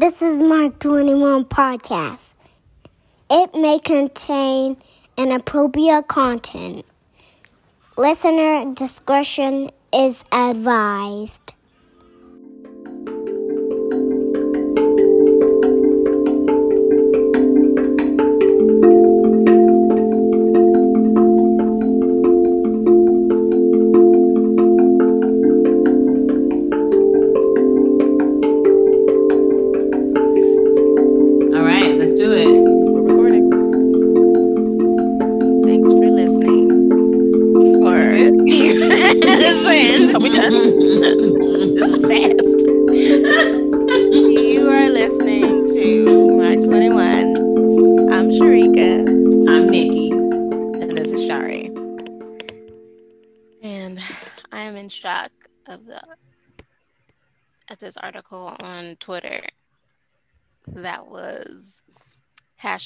This is Mark 21 podcast. It may contain inappropriate content. Listener discretion is advised.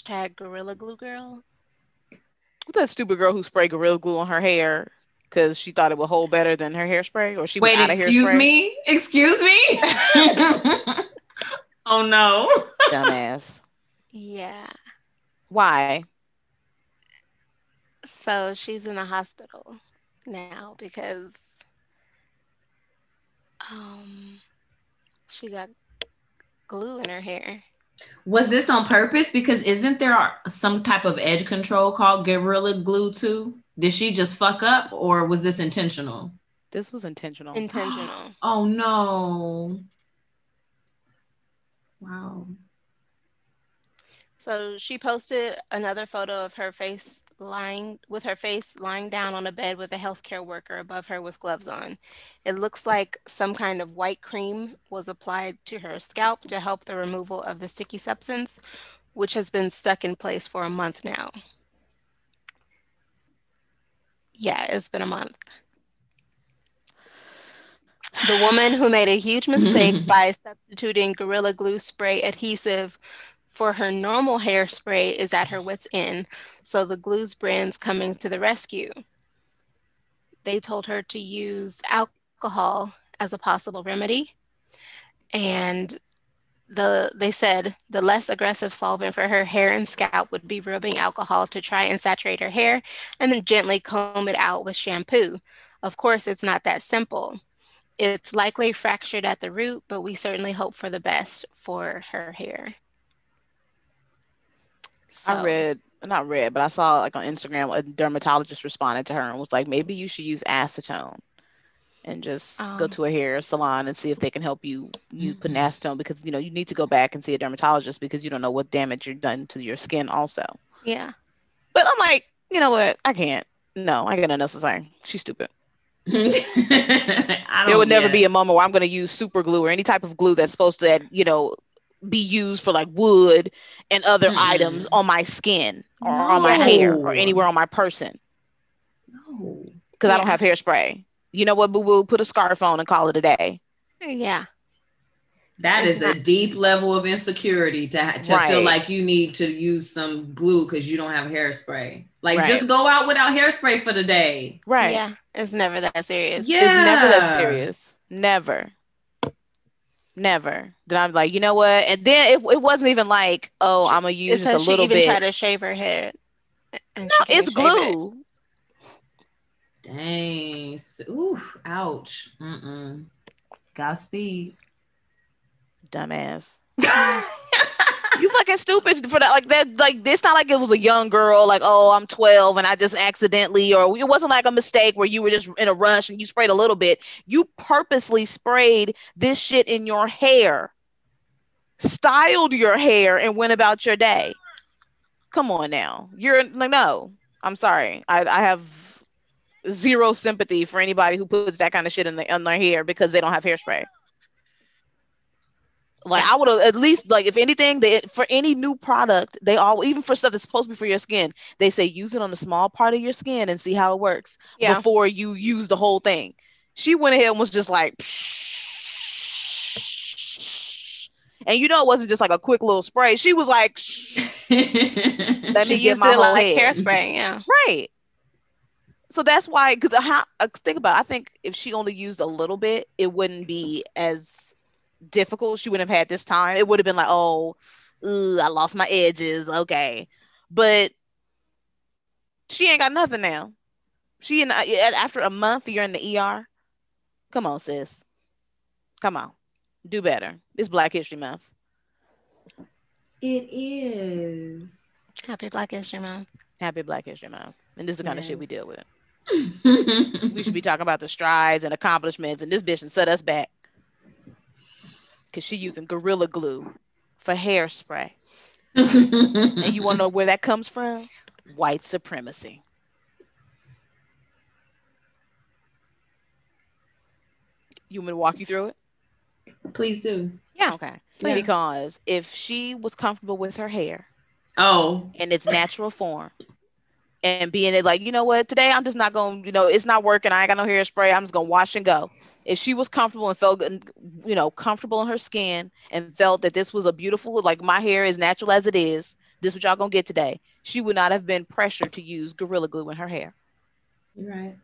Hashtag Gorilla Glue Girl. What's that stupid girl who sprayed Gorilla Glue on her hair because she thought it would hold better than her hairspray? Or she was Wait, out of excuse hairspray? me? Excuse me? oh no. Dumbass. Yeah. Why? So she's in the hospital now because um she got glue in her hair. Was this on purpose? Because isn't there some type of edge control called Gorilla Glue too? Did she just fuck up or was this intentional? This was intentional. Intentional. Oh no. Wow. So she posted another photo of her face lying with her face lying down on a bed with a healthcare worker above her with gloves on. It looks like some kind of white cream was applied to her scalp to help the removal of the sticky substance, which has been stuck in place for a month now. Yeah, it's been a month. The woman who made a huge mistake by substituting Gorilla Glue spray adhesive for her normal hairspray is at her wits' end, so the Glues brand's coming to the rescue. They told her to use alcohol as a possible remedy, and the they said the less aggressive solvent for her hair and scalp would be rubbing alcohol to try and saturate her hair and then gently comb it out with shampoo. Of course, it's not that simple. It's likely fractured at the root, but we certainly hope for the best for her hair. I read, not read, but I saw like on Instagram a dermatologist responded to her and was like, maybe you should use acetone and just go Um. to a hair salon and see if they can help you use put an acetone because you know you need to go back and see a dermatologist because you don't know what damage you've done to your skin also. Yeah. But I'm like, you know what? I can't. No, I got nothing else to say. She's stupid. There would never get be a moment where I'm going to use super glue or any type of glue that's supposed to, you know, be used for like wood and other Mm-mm. items on my skin or on my hair or anywhere on my person No. because I don't have hairspray. You know what, boo boo? Put a scarf on and call it a day. Yeah. That It's is a deep level of insecurity to, ha- to feel like you need to use some glue because you don't have hairspray. Like Right. just go out without hairspray for the day. Right. Yeah. It's never that serious. Yeah. It's never that serious. Never. Never. Then I'm like, you know what? And then it, it wasn't even like, oh, I'm gonna It use just a says she even bit. tried to shave her hair. and no, it's shave it. glue. Dang. Ooh, ouch. Mm-mm. Godspeed. Dumbass. You fucking stupid for that. Like that. Like it's not like it was a young girl. Like oh, I'm 12 and I just accidentally, or it wasn't like a mistake where you were just in a rush and you sprayed a little bit. You purposely sprayed this shit in your hair, styled your hair, and went about your day. Come on now. You're like no. I'm sorry. I I have zero sympathy for anybody who puts that kind of shit in, the, in their hair because they don't have hairspray. Like I would have at least like if anything, they for any new product, they all even for stuff that's supposed to be for your skin, they say use it on a small part of your skin and see how it works Yeah. before you use the whole thing. She went ahead and was just like, and you know it wasn't just like a quick little spray. She was like, let me she get used my it like head. hairspray. Yeah. right. So that's why, because how uh, think about, it, I think if she only used a little bit, it wouldn't be as difficult, she wouldn't have had this time. It would have been like, oh, ugh, I lost my edges. Okay. But she ain't got nothing now. She and I, after a month, you're in the ER. Come on, sis. Come on. Do better. It's Black History Month. It is. Happy Black History Month. Happy Black History Month. And this is the kind of shit we deal with. we should be talking about the strides and accomplishments, and this bitch and set us back. Cause she using gorilla glue for hairspray. And you wanna know where that comes from? White supremacy. You want me to walk you through it? Please do. Yeah. Okay. Please. Because if she was comfortable with her hair Oh, in its natural form and being it like, you know what, today I'm just not going, to you know, it's not working. I ain't got no hairspray. I'm just going to wash and go. If she was comfortable and felt, you know, comfortable in her skin and felt that this was a beautiful, like my hair is natural as it is, this is what y'all going to get today, she would not have been pressured to use Gorilla Glue in her hair. right.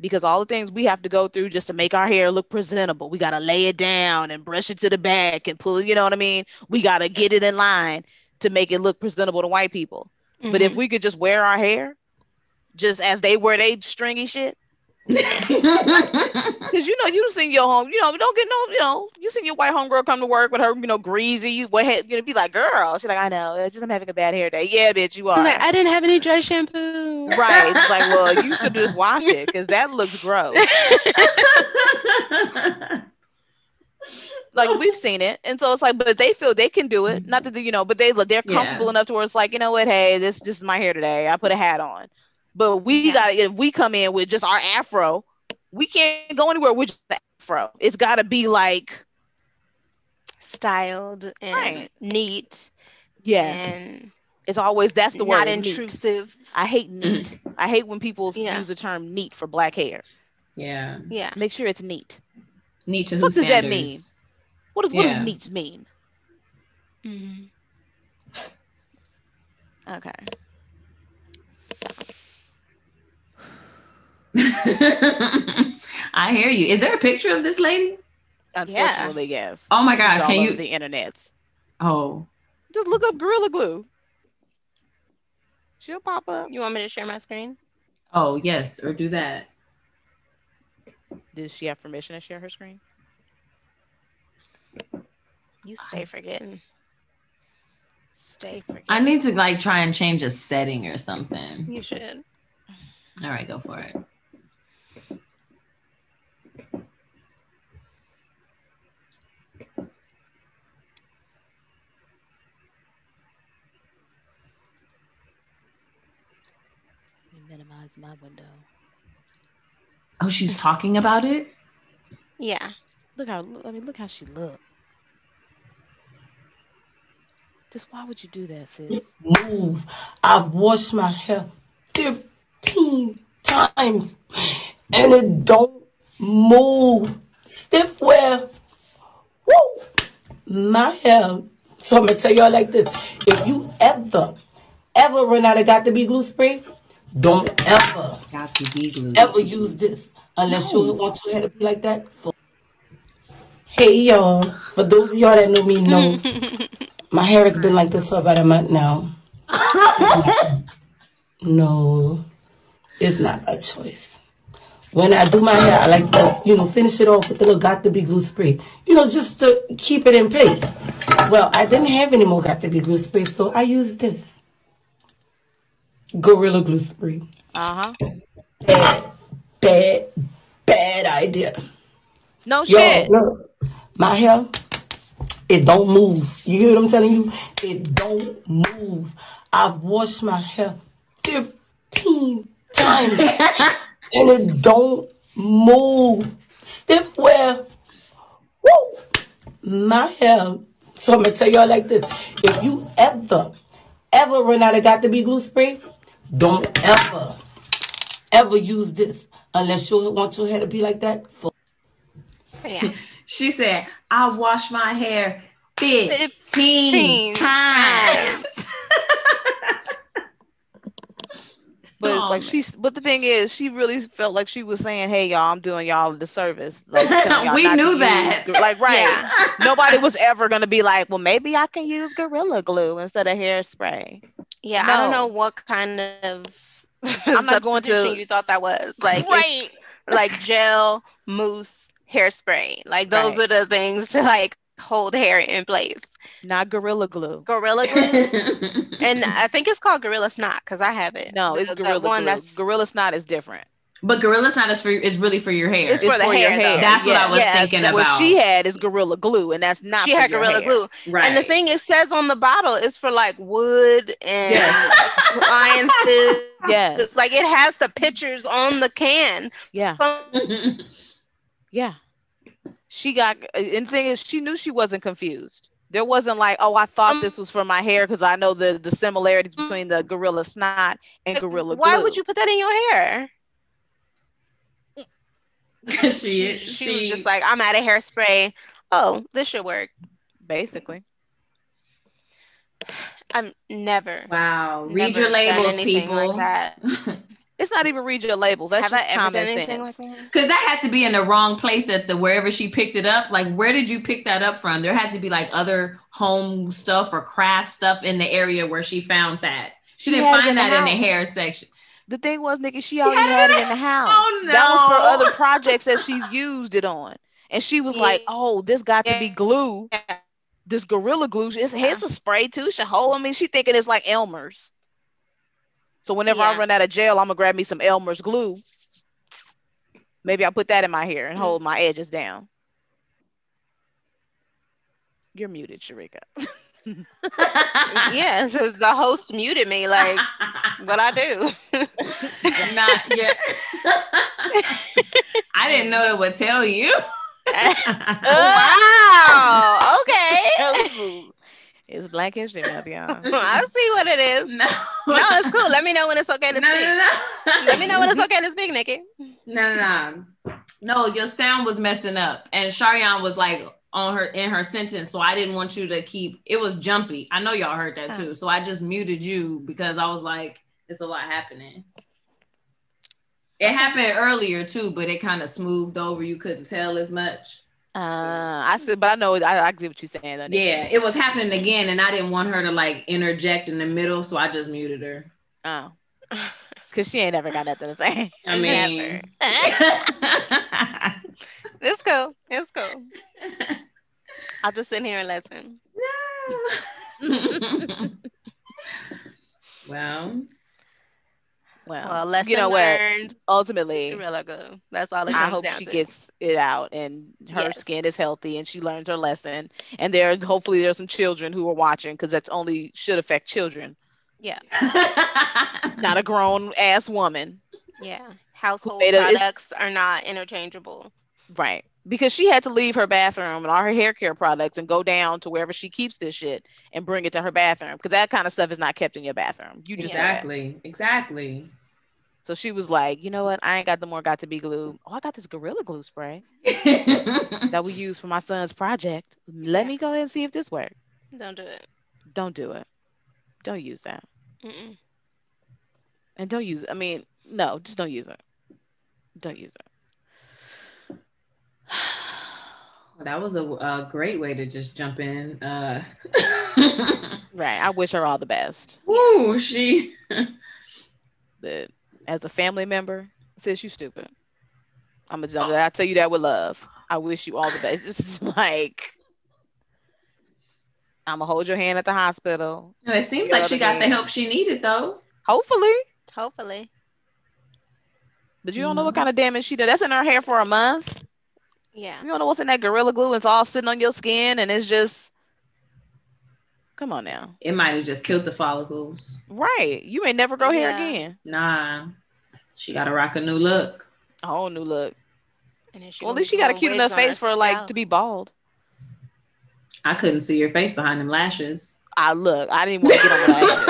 because all the things we have to go through just to make our hair look presentable. We got to lay it down and brush it to the back and pull it, you know what I mean? We got to get it in line to make it look presentable to white people. But if mm-hmm. we could just wear our hair just as they wear they stringy shit, because you know, you done seen your home, you know, don't get no, you know, you seen your white homegirl come to work with her, you know, greasy, you what head, you know, be like, girl, she's like, I know, it's just I'm having a bad hair day. Yeah, bitch, you are. like, I didn't have any dry shampoo. Right. It's like, well, you should just wash it because that looks gross. like we've seen it and so it's like but they feel they can do it not that they, you know but they they're Yeah. comfortable enough to where it's like you know what hey this just is my hair today i put a hat on but we Yeah. gotta if we come in with just our afro we can't go anywhere with just the afro it's gotta be like Styled and Right. neat yes and it's always that's the not word Not intrusive. i hate neat i hate when people Yeah. use the term neat for black hair yeah. Yeah. make sure it's neat Need to What who does that mean? what does what does neat mean Mm-hmm. okay I hear you. Is there a picture of this lady? unfortunately yes Oh my gosh, can over you? the internet? Oh, Just look up Gorilla Glue. She'll pop up. You want me to share my screen? oh yes, or do that. Does she have permission to share her screen? You stay forgetting. Stay forgetting. I need to like try and change a setting or something. You should. All right, go for it. Minimize my window. Oh, she's talking about it. Yeah. Look how look, I mean look how she look. Just why would you do that, sis? move. I've washed my hair 15 times and it don't move. Stiff wear. Woo! My hair. So I'm gonna tell y'all like this. If you ever, ever run out of Got2b glue spray, don't ever, Got2b glued. ever use this unless No. you want your hair to be like that. Hey y'all, for those of y'all that know me know my hair has been like this for about a month now. No, it's not by choice. When I do my hair, I like to, you know, finish it off with a little Got2b glue spray. You know, just to keep it in place. Well, I didn't have any more Got2b glue spray, so I used this. Gorilla glue spray. Uh-huh. Bad, bad, bad idea. No Yo, shit. look, my hair, it don't move. You hear what I'm telling you? It don't move. I've washed my hair 15 times and it don't move. Stiff wear. Woo! My hair. So I'm gonna tell y'all like this. If you ever, ever run out of Got2b glue spray, don't ever, ever use this unless you want your hair to be like that. For yeah. She said, "I wash my hair 15 15 times." But Oh, like man. she's, but the thing is, she really felt like she was saying, "Hey, y'all, I'm doing y'all a disservice." Like, We knew that. gor- Like, right? Yeah. Nobody was ever gonna be like, "Well, maybe I can use gorilla glue instead of hairspray." Yeah, I don't know what kind of I'm not going to- you thought that was. Like right? like gel, mousse, hairspray. Like those Right. are the things to like hold hair in place. Not gorilla glue. Gorilla glue. And I think it's called Gorilla Snot because I have it. No, The- it's the gorilla one glue. that's Gorilla snot is different. but Gorilla Snot is for is really for your hair. It's for the hair, though. That's what I was Yeah, thinking the- about. What she had is gorilla glue, and that's not. she for had your Gorilla hair. Glue. right. And the thing it says on the bottle is for like wood and Yes. appliances. Yes. Like it has the pictures on the can. Yeah. Yeah. She got, and the thing is, she knew she wasn't confused. There wasn't like, oh, I thought Um, this was for my hair because I know the the similarities between the gorilla snot and gorilla glue. Why would you put that in your hair? she, She, she was just like, I'm out of hairspray. Oh, this should work. Basically, I'm never. wow. Read never your labels, people. Like that. it's not even read your labels. That's Have I just ever done common anything sense. like that? Cause that had to be in the wrong place at the wherever she picked it up. Like, where did you pick that up from? There had to be like other home stuff or craft stuff in the area where she found that. She She didn't had it find in the that in the hair section. The thing was, Nikki, she, She already had had it it in- in the house. Oh, no. That was for other projects that she's used it on. And she was like, "Oh, this Got2b glue. Yeah. This gorilla glue. It's, it's a spray too. Should hold. I mean, she thinking it's like Elmer's. So whenever I run out of gel, I'm gonna grab me some Elmer's glue. Maybe I'll put that in my hair and hold my edges down. You're muted, Sharika. yeah, so the host muted me. Like, what I do? Not yet. I didn't know it would tell you. wow. Okay. It's Black History Month, y'all. I see what it is. no, No, it's cool. Let me know when it's okay to No, speak. no, no. Let me know when it's okay to speak, Nikki. No, no, no. No, your sound was messing up. And Sharian was like on her in her sentence. So I didn't want you to keep it was jumpy. I know y'all heard that too. So I just muted you because I was like, it's a lot happening. It happened earlier too, but it kind of smoothed over. You couldn't tell as much. Uh, I said, but I know I, I get what you're saying. Though, Yeah, it was happening again, and I didn't want her to like interject in the middle, so I just muted her. Oh, cause she ain't ever got nothing to say. I mean, It's cool. It's cool. I'll just sit here and listen. No. well, Well, Well, lesson you know learned. It's Ultimately, gorilla glue. That's all it I hope down she to. gets it out and her Yes. skin is healthy and she learns her lesson. And there, hopefully, there's some children who are watching because that's only should affect children, yeah. not a grown ass woman, Yeah. Household made a- products are not interchangeable. right? Because she had to leave her bathroom and all her hair care products and go down to wherever she keeps this shit and bring it to her bathroom because that kind of stuff is not kept in your bathroom. You just exactly, exactly. So she was like, you know what? I ain't got the more Got2b glue. Oh, I got this gorilla glue spray that we use for my son's project. Let Yeah. me go ahead and see if this works. Don't do it. Don't do it. Don't use that. Mm-mm. And don't use it. I mean, no, just don't use it. Don't use it. that was a, a great way to just jump in. Uh, Right. I wish her all the best. Woo, she. But as a family member, sis, you stupid. I'm gonna jump. I tell you that with love. I wish you all the best. This is like I'm gonna hold your hand at the hospital. No, it seems like she what I got the help she needed, though. Hopefully. Hopefully. But you don't know what kind of damage she did. That's in her hair for a month. Yeah. You don't know what's in that gorilla glue. It's all sitting on your skin and it's just come on now. It might have just killed the follicles. Right. You may never grow hair again. Nah, she got to rock a new look. A whole new look. And then she Well, at least she got a cute enough face for like scalp. to be bald. I couldn't see your face behind them lashes. I look. I didn't want to get on the lashes.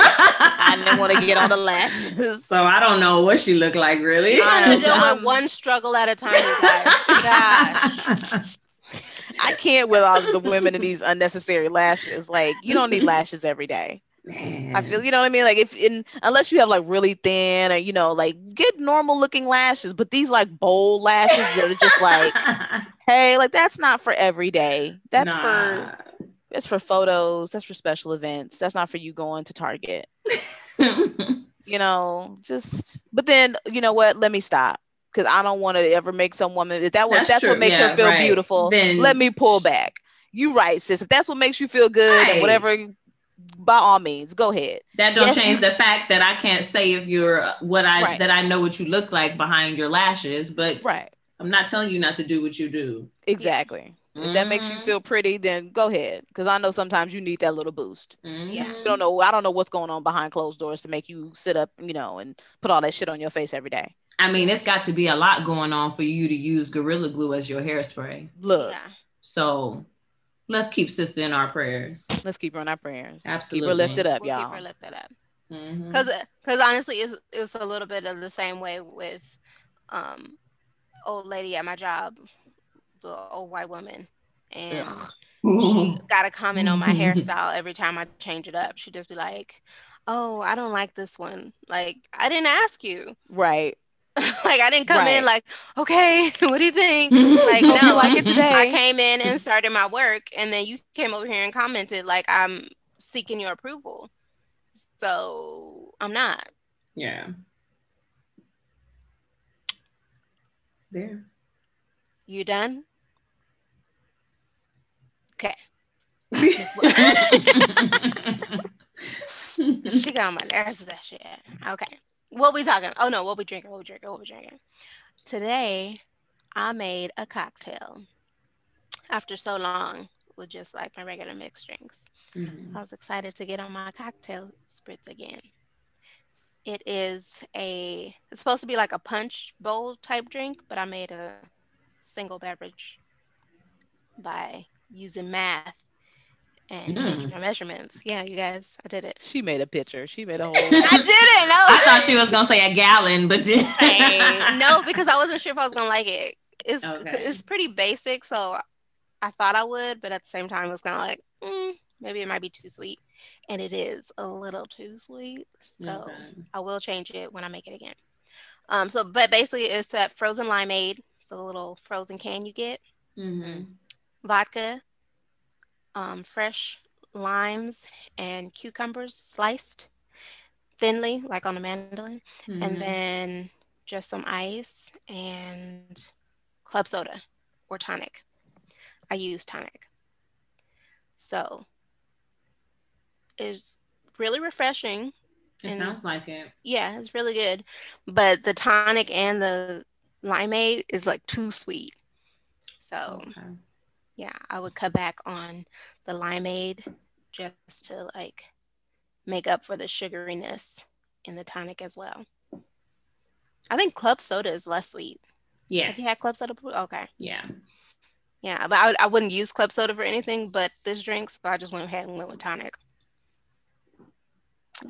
I didn't want to get on the lashes. So I don't know what she looked like, really. You're trying to I'm- deal with one struggle at a time, you guys. Gosh. I can't with all the women in these unnecessary lashes. Like you don't need lashes every day. Man. I feel you know what I mean. Like if in unless you have like really thin or you know like get normal looking lashes, but these like bold lashes that are just like, hey, like that's not for every day. That's Nah. for that's for photos. That's for special events. That's not for you going to Target. You know, just but then you know what? Let me stop because I don't want to ever make some woman. If that what That's that's, what makes Yeah, her feel right. beautiful, Then- let me pull back. You right, sis. If that's what makes you feel good Right. and whatever, by all means, go ahead. that don't Yes. change the fact that I can't say if you're uh, what I Right. that I know what you look like behind your lashes, but Right. I'm not telling you not to do what you do. Exactly. If that makes you Mhm. feel pretty, then go ahead. Because I know sometimes you need that little boost. Yeah. Mhm. You don't know. I don't know what's going on behind closed doors to make you sit up, you know, and put all that shit on your face every day. I mean, it's got to be a lot going on for you to use Gorilla Glue as your hairspray. Look, Yeah. So let's keep sister in our prayers. let's keep her in our prayers. Absolutely. Keep her lifted up, We'll y'all. Keep her lifted up. Because because honestly, it's it's a little bit of the same way with um old lady at my job, the old white woman, and Ugh. she mm-hmm. got a comment on my hairstyle every time I change it up. She'd just be like, "Oh, I don't like this one. Like I didn't ask you. Right. like I didn't come Right. in like, okay, what do you think? Like Hope you no, like it today. I came in and started my work, and then you came over here and commented like I'm seeking your approval. So I'm not. Yeah. There. You done? Okay. She got on my nerves with that shit. Okay. What we talking? Oh no, what we drinking? What we drinking? What we drinking? Today, I made a cocktail. After so long with just like my regular mixed drinks, Mhm. I was excited to get on my cocktail spritz again. It is a. It's supposed to be like a punch bowl type drink, but I made a single beverage by using math and changing Mm. my measurements. Yeah, you guys, I did it. She made a picture. She made a whole. I didn't know. I thought she was gonna say a gallon, but no, because I wasn't sure if I was gonna like it. It's Okay. it's pretty basic, so I thought I would, but at the same time, it was kind of like mm, maybe it might be too sweet, and it is a little too sweet. So Okay. I will change it when I make it again. Um, so but basically, it's that frozen limeade, so the little frozen can you get, Mhm. Vodka, um, fresh limes and cucumbers sliced thinly, like on a mandolin Mhm. and then just some ice and club soda or tonic. I use tonic. So it's really refreshing. it and- sounds like it. Yeah, it's really good. But the tonic and the limeade is like too sweet. So Okay. Yeah, I would cut back on the limeade just to like make up for the sugariness in the tonic as well. I think club soda is less sweet. Yes. Have you had club soda? Okay. Yeah. Yeah, but I, would- I wouldn't use club soda for anything but this drink, so I just went ahead and went with tonic.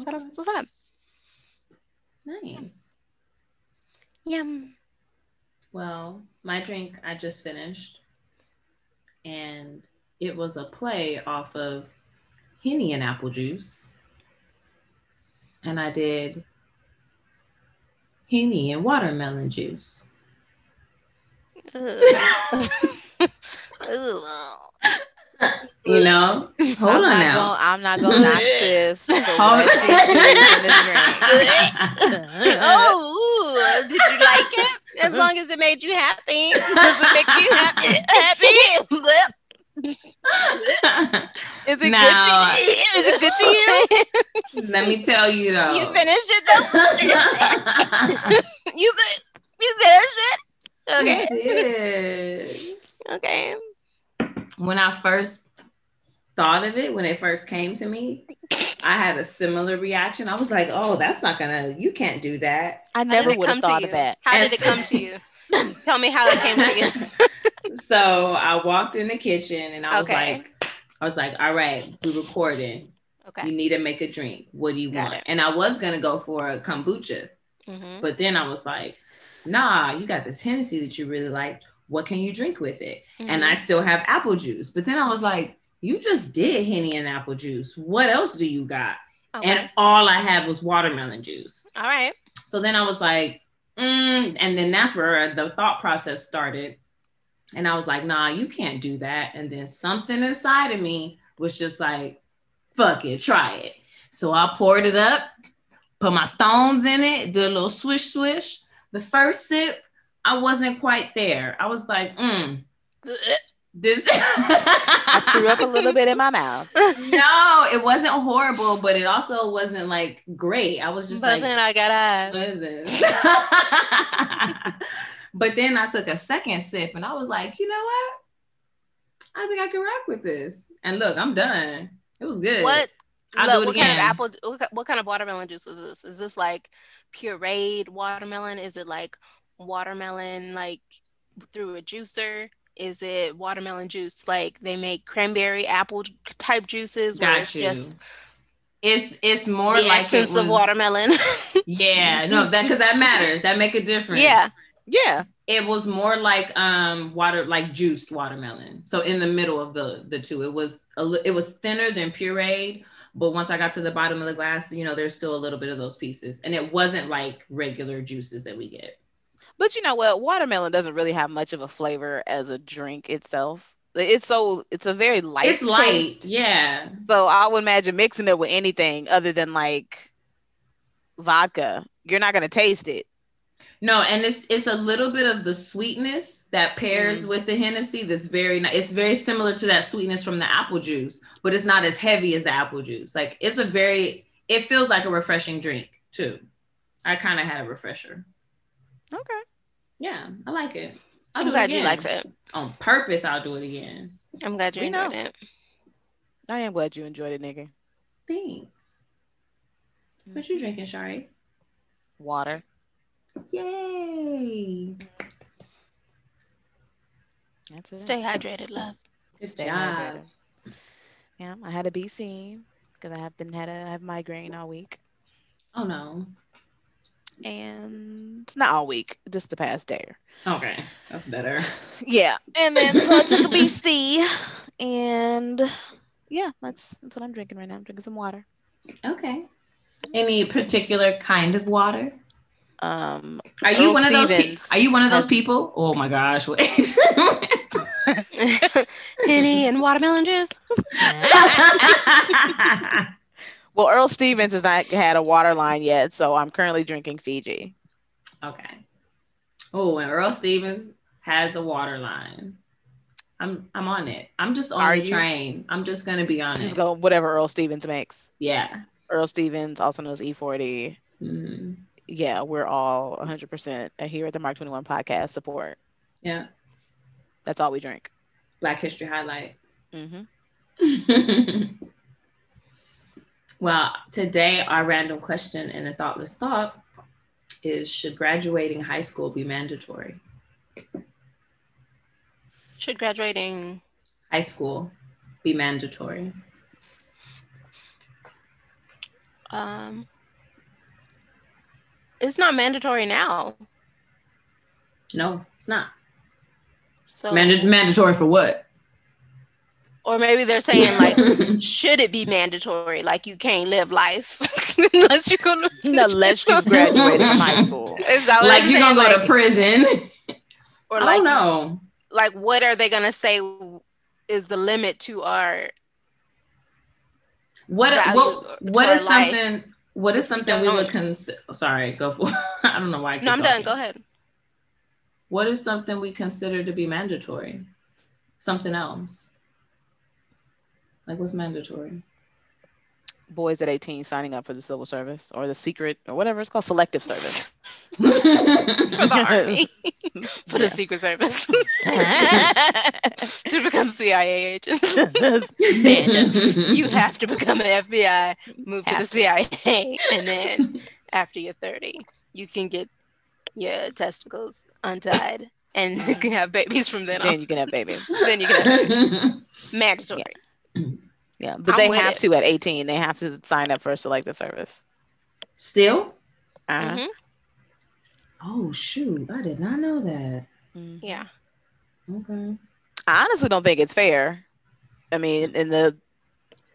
That's what's up. Nice. Yum. Well, my drink I just finished, and it was a play off of Henny and apple juice. And I did Henny and watermelon juice. You know? Hold I'm on now. Gonna, I'm not gonna knock this. Hold what she used in this drink. oh, ooh, did you like it? As long as it made you happy. Does it make you happy? happy? Is it Now- good to you? Is it good to you? Let me tell you though. you finished it though. you you finished it. Okay. Okay. when I first thought of it, when it first came to me, I had a similar reaction. I was like, "Oh, that's not gonna. You can't do that." I never would have thought of that. How did As- it come to you? Tell me how it came to you. so I walked in the kitchen and I was Okay. like, "I was like, all right, we're recording. Okay, You need to make a drink. What do you Got want?" it. And I was gonna go for a kombucha, Mhm. but then I was like, "Nah, you got this Hennessy that you really like. What can you drink with it?" and Mhm. I still have apple juice. But then I was like, you just did Henny and apple juice. What else do you got? Okay. and all I had was watermelon juice. All right. So then I was like, mm, and then that's where the thought process started. And I was like, nah, you can't do that. And then something inside of me was just like, fuck it, try it. So I poured it up, put my stones in it, did a little swish swish. The first sip, I wasn't quite there. I was like, mm, this. I threw up a little bit in my mouth. no, it wasn't horrible, but it also wasn't like great. I was just but like, then I got what is this? but then I took a second sip and I was like, you know what? I think I can rock with this. And look, I'm done. It was good. what? I'll look, do it what kind of apple? What kind of watermelon juice is this? Is this like pureed watermelon? Is it like watermelon like through a juicer? Is it watermelon juice like they make cranberry apple type juices where Got it's you. just It's it's more the like essence it was, of watermelon? Yeah, no, that because that matters. That make a difference. Yeah. Yeah. It was more like um water, like juiced watermelon. So in the middle of the the two, it was a li- it was thinner than pureed, but once I got to the bottom of the glass, you know, there's still a little bit of those pieces, and it wasn't like regular juices that we get. But you know what? Watermelon doesn't really have much of a flavor as a drink itself. It's so it's a very light. it's light, taste. yeah. So I would imagine mixing it with anything other than like vodka, you're not gonna taste it. No, and it's it's a little bit of the sweetness that pairs mm-hmm. with the Hennessy. That's very nice. It's very similar to that sweetness from the apple juice, but it's not as heavy as the apple juice. Like it's a very, it feels like a refreshing drink too. I kind of had a refresher. Okay. Yeah, I like it. I'll I'm do it glad you again. liked it. on purpose. I'll do it again. I'm glad you We enjoyed know. it. I am glad you enjoyed it, nigga. Thanks. What you drinking, Shari? Water. Yay! That's it. Stay hydrated, love. Good Stay job. hydrated. Yeah, I had a BC because I have been had a I have migraine all week. Oh no. And not all week, just the past day. Okay, that's better. Yeah. And then so I took a BC and yeah, that's that's what I'm drinking right now. I'm drinking some water. Okay. Any particular kind of water? Um Are you Earl one of those? Pe- are you one of those people? Oh my gosh! Wait. Henny and watermelon juice. well Earl Stevens has not had a water line yet, so I'm currently drinking Fiji. okay. Oh, and Earl Stevens has a water line. I'm I'm on it. I'm just on Are the you? train. I'm just gonna be on Just it. go whatever Earl Stevens makes. Yeah. Earl Stevens, also known as E40. Mhm. Yeah, we're all 100% here at the Mark 21 podcast support. Yeah. That's all we drink. Black History highlight. hmm well, today our random question and a thoughtless thought is: Should graduating high school be mandatory? Should graduating High school be mandatory? um it's not mandatory now. No, it's not. So Manda- mandatory for what? Or maybe they're saying like should it be mandatory? Like you can't live life unless you go to Unless you graduated from high school. Is that like you're gonna go to prison. or I like don't know. like what are they gonna say is the limit to our What value what what is life. something what is something we would consider sorry, go for I don't know why I no, I'm done go ahead What is something we consider to be mandatory? Something else. Like what's mandatory? Boys at 18 signing up for the civil service or the secret or whatever. It's called, selective service. for the army. For the secret service. To become cia agents. You have to become an fbi move to the to. cia and then after you're 30 you can get your testicles untied and you can have babies from then on. then you can have babies. then you can have mandatory. Yeah, but I'm they have it. to at 18. They have to sign up for a selective service. Still? Uh-huh. Mhm. Oh shoot, I did not know that. Mhm. yeah Okay. I honestly don't think it's fair. I mean, in the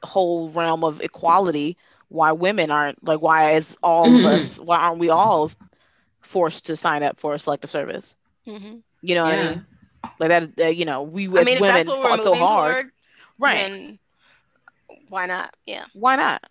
whole realm of equality, why women aren't like why is all Mhm. of us why aren't we all forced to sign up for a selective service? hmm You know what I mean? Like that, uh, you know, we I as mean, if women that's what we're fought so hard, toward, right? then why not? Yeah. Why not?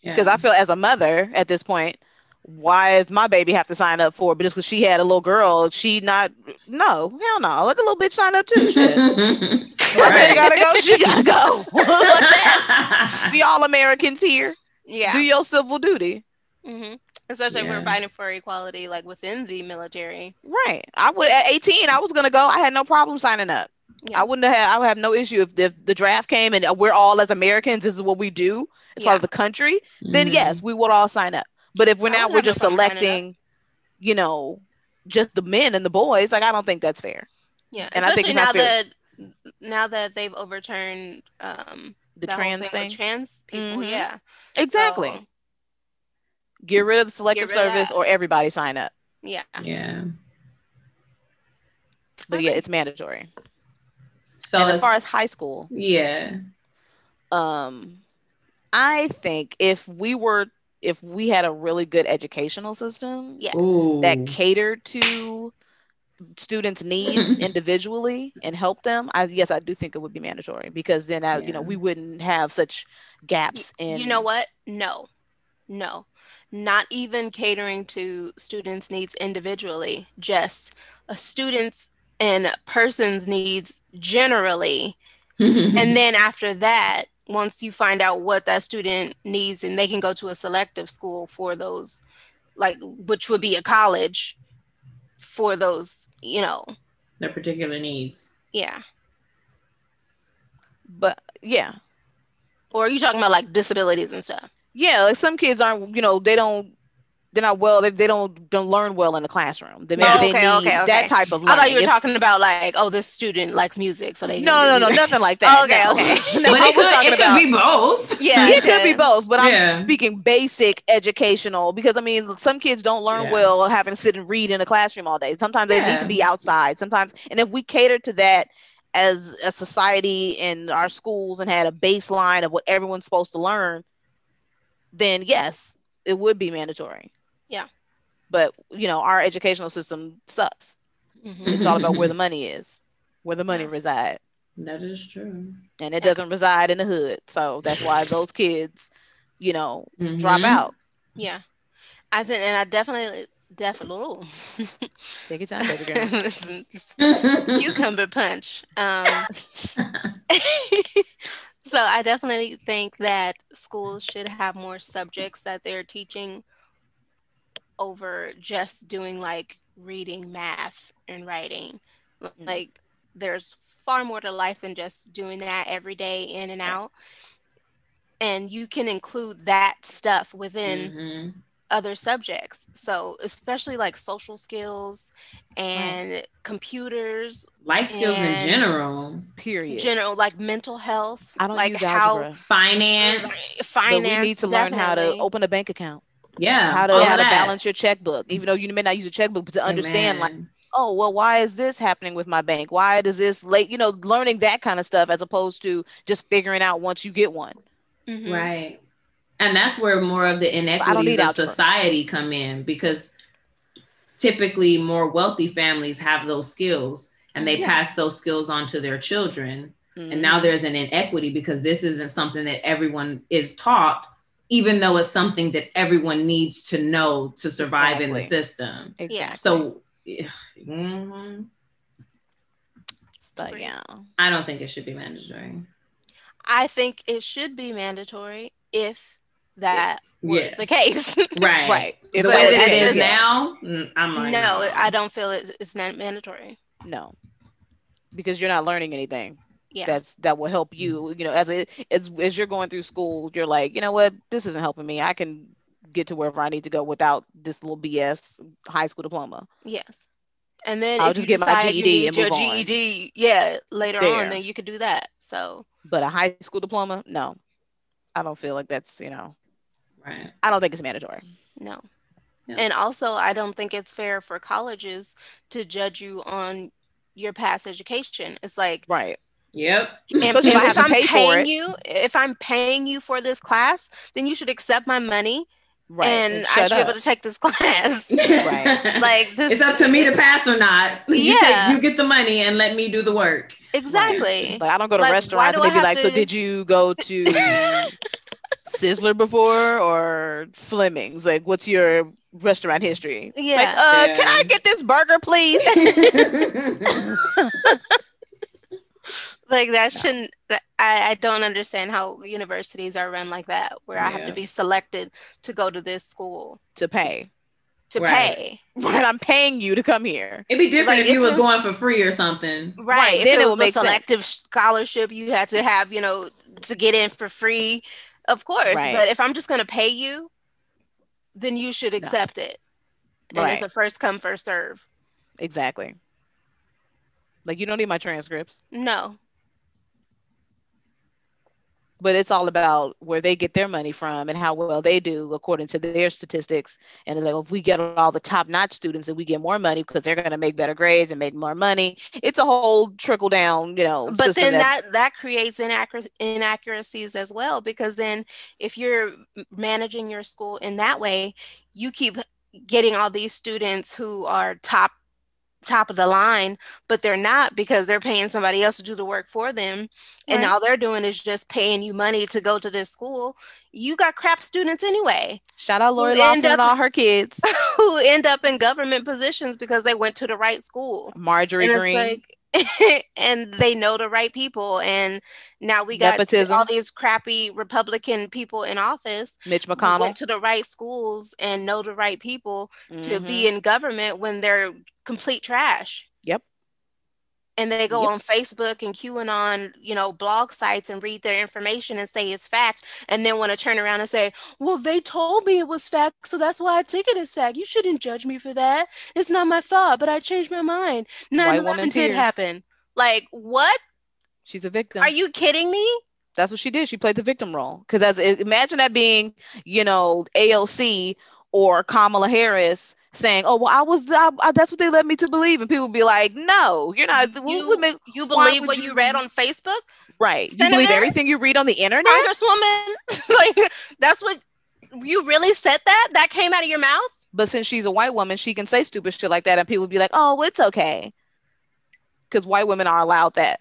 Yeah. Because I feel as a mother at this point, why does my baby have to sign up for it? But just because she had a little girl, she not? No, hell no. Let the little bitch sign up too. Shit. My baby gotta go. She gotta go. Fuck that. We all Americans here. Yeah. Do your civil duty. hmm Especially if we're fighting for equality, like within the military. Right. I would at 18. I was gonna go. I had no problem signing up. Yeah. I wouldn't have. I would have no issue if the, the draft came and we're all as Americans. This is what we do as part of the country. Then Mhm. yes, we would all sign up. But if we're now we're just problem signing up. selecting, you know, just the men and the boys, like I don't think that's fair. Yeah. And I think Especially it's now fair. that now that they've overturned um The trans thing thing. trans people. Mhm. Yeah. Exactly. So, Get rid of the selective rid service or everybody sign up. yeah. Yeah. But yeah, it's mandatory. So and as as far as high school, yeah. um I think if we were if we had a really good educational system Yes. Ooh. that catered to students' needs individually and help them, I yes, I do think it would be mandatory because then I, you know we wouldn't have such gaps in You know what? No. No. Not even catering to students' needs individually, just a student's and person's needs generally. And then after that, once you find out what that student needs and they can go to a selective school for those like which would be a college for those, you know. their particular needs. Yeah. but yeah. Or are you talking about like disabilities and stuff? Yeah, like some kids aren't, you know, they don't they're not well, they, they don't don't learn well in the classroom. They maybe Oh, they okay, need okay, okay. that type of learning. I thought you were If- talking about like, oh, this student likes music, so they No, no, no, nothing like that. Okay, no. okay. No, but I it could, it about- could be both. Yeah, it could be both, but Yeah. I'm speaking basic educational because I mean some kids don't learn Yeah. well having to sit and read in a classroom all day. Sometimes they need to be outside. Sometimes, and if we cater to that as a society in our schools and had a baseline of what everyone's supposed to learn, then yes, it would be mandatory. Yeah. But you know, our educational system sucks. Mhm. It's all about where the money is, where the money Yeah. reside, That is true. and it Yeah. doesn't reside in the hood. So that's why those kids, you know, drop Mhm. out. Yeah, I think, and I definitely, definitely, Take your time, baby girl. Listen, cucumber punch. Um, so I definitely think that schools should have more subjects that they're teaching over just doing like reading, math, and writing. Like there's far more to life than just doing that every day in and out. And you can include that stuff within Mhm. other subjects. So, especially like social skills and computers, Life skills in general, Period. general like mental health, I don't like use how algebra, finance. but finance. we need to learn how to open a bank account, Yeah. how to all how to balance your checkbook, even though you may not use a checkbook, but to understand like, oh well, why is this happening with my bank? Why does this late? You know, learning that kind of stuff as opposed to just figuring out once you get one. Mhm. Right. And that's where more of the inequities of society come in because typically more wealthy families have those skills and they Yeah. pass those skills on to their children. Mhm. And now there's an inequity because this isn't something that everyone is taught, even though it's something that everyone needs to know to survive in the Exactly. system. Yeah. Exactly. So, yeah, mhm. But yeah, I don't think it should be mandatory. I think it should be mandatory if that were Yeah. the case. Right. right. The But way that it is the now, mm, I'm like, no, I don't feel it's, it's not mandatory. no, because you're not learning anything. Yeah. that's that will help you mm-hmm. you know as it as as you're going through school you're like you know what this isn't helping me i can get to wherever i need to go without this little bs high school diploma Yes. And then I'll if just you get my decide you GED need and your move on. GED, yeah, later There. on, then you could do that. So but a high school diploma no i don't feel like that's you know Right. i don't think it's mandatory no. Yeah. And also, I don't think it's fair for colleges to judge you on your past education. It's like right Yep. And, if and if I'm pay paying you, if I'm paying you for this class, then you should accept my money Right. and I shut should be able to take this class. right. like just it's up to me to pass or not. You Yeah. take, you get the money and let me do the work. exactly. Like I don't go to Like, restaurants and they I be have like, "So did you go to Sizzler before or Fleming's? Like, what's your restaurant history?" Yeah. Like, Yeah. uh, can I get this burger, please? Like that shouldn't. That, I I don't understand how universities are run like that, where I have to be selected to go to this school to pay. to Right. pay. Right, I'm paying you to come here. It'd be different Like, if you was going for free or something. Right. Right, If then it it was would a make sense. selective scholarship, you had to have, you know, to get in for free. Of course. Right. But if I'm just going to pay you, then you should accept it. And Right. it's a first come, first serve. Exactly. Like you don't need my transcripts, No. But it's all about where they get their money from and how well they do according to their statistics. And it's like if we get all the top-notch students, then we get more money because they're going to make better grades and make more money. It's a whole trickle down, you know. But then that, that that creates inaccur- inaccuracies as well because then if you're managing your school in that way, you keep getting all these students who are top top of the line, but they're not because they're paying somebody else to do the work for them. And all they're doing is just paying you money to go to this school. You got crap students anyway shout out Lori Loughlin and all her kids. who end up in government positions because they went to the right school. Marjorie Greene. like and they know the right people and now we got Nepotism. all these crappy republican people in office Mitch McConnell. went to the right schools and know the right people to Mhm. be in government when they're complete trash Yep. And they go Yep. on facebook and qanon you know blog sites and read their information and say it's fact and then want to turn around and say well they told me it was fact so that's why i took it as fact you shouldn't judge me for that it's not my fault but i changed my mind 9 woman 11 did happen like what She's a victim. are you kidding me That's what she did. She played the victim role. Because as imagine that being, you know, AOC or Kamala Harris saying, "Oh, well, I was I, I- that's what they led me to believe," and people would be like, "No, you're not. you, make, you believe what you, you- read on facebook right. You believe everything you read on the internet." congresswoman like that's what you really said that that came out of your mouth But since she's a white woman, she can say stupid shit like that, and people would be like, "Oh, well, it's okay," because white women are allowed that.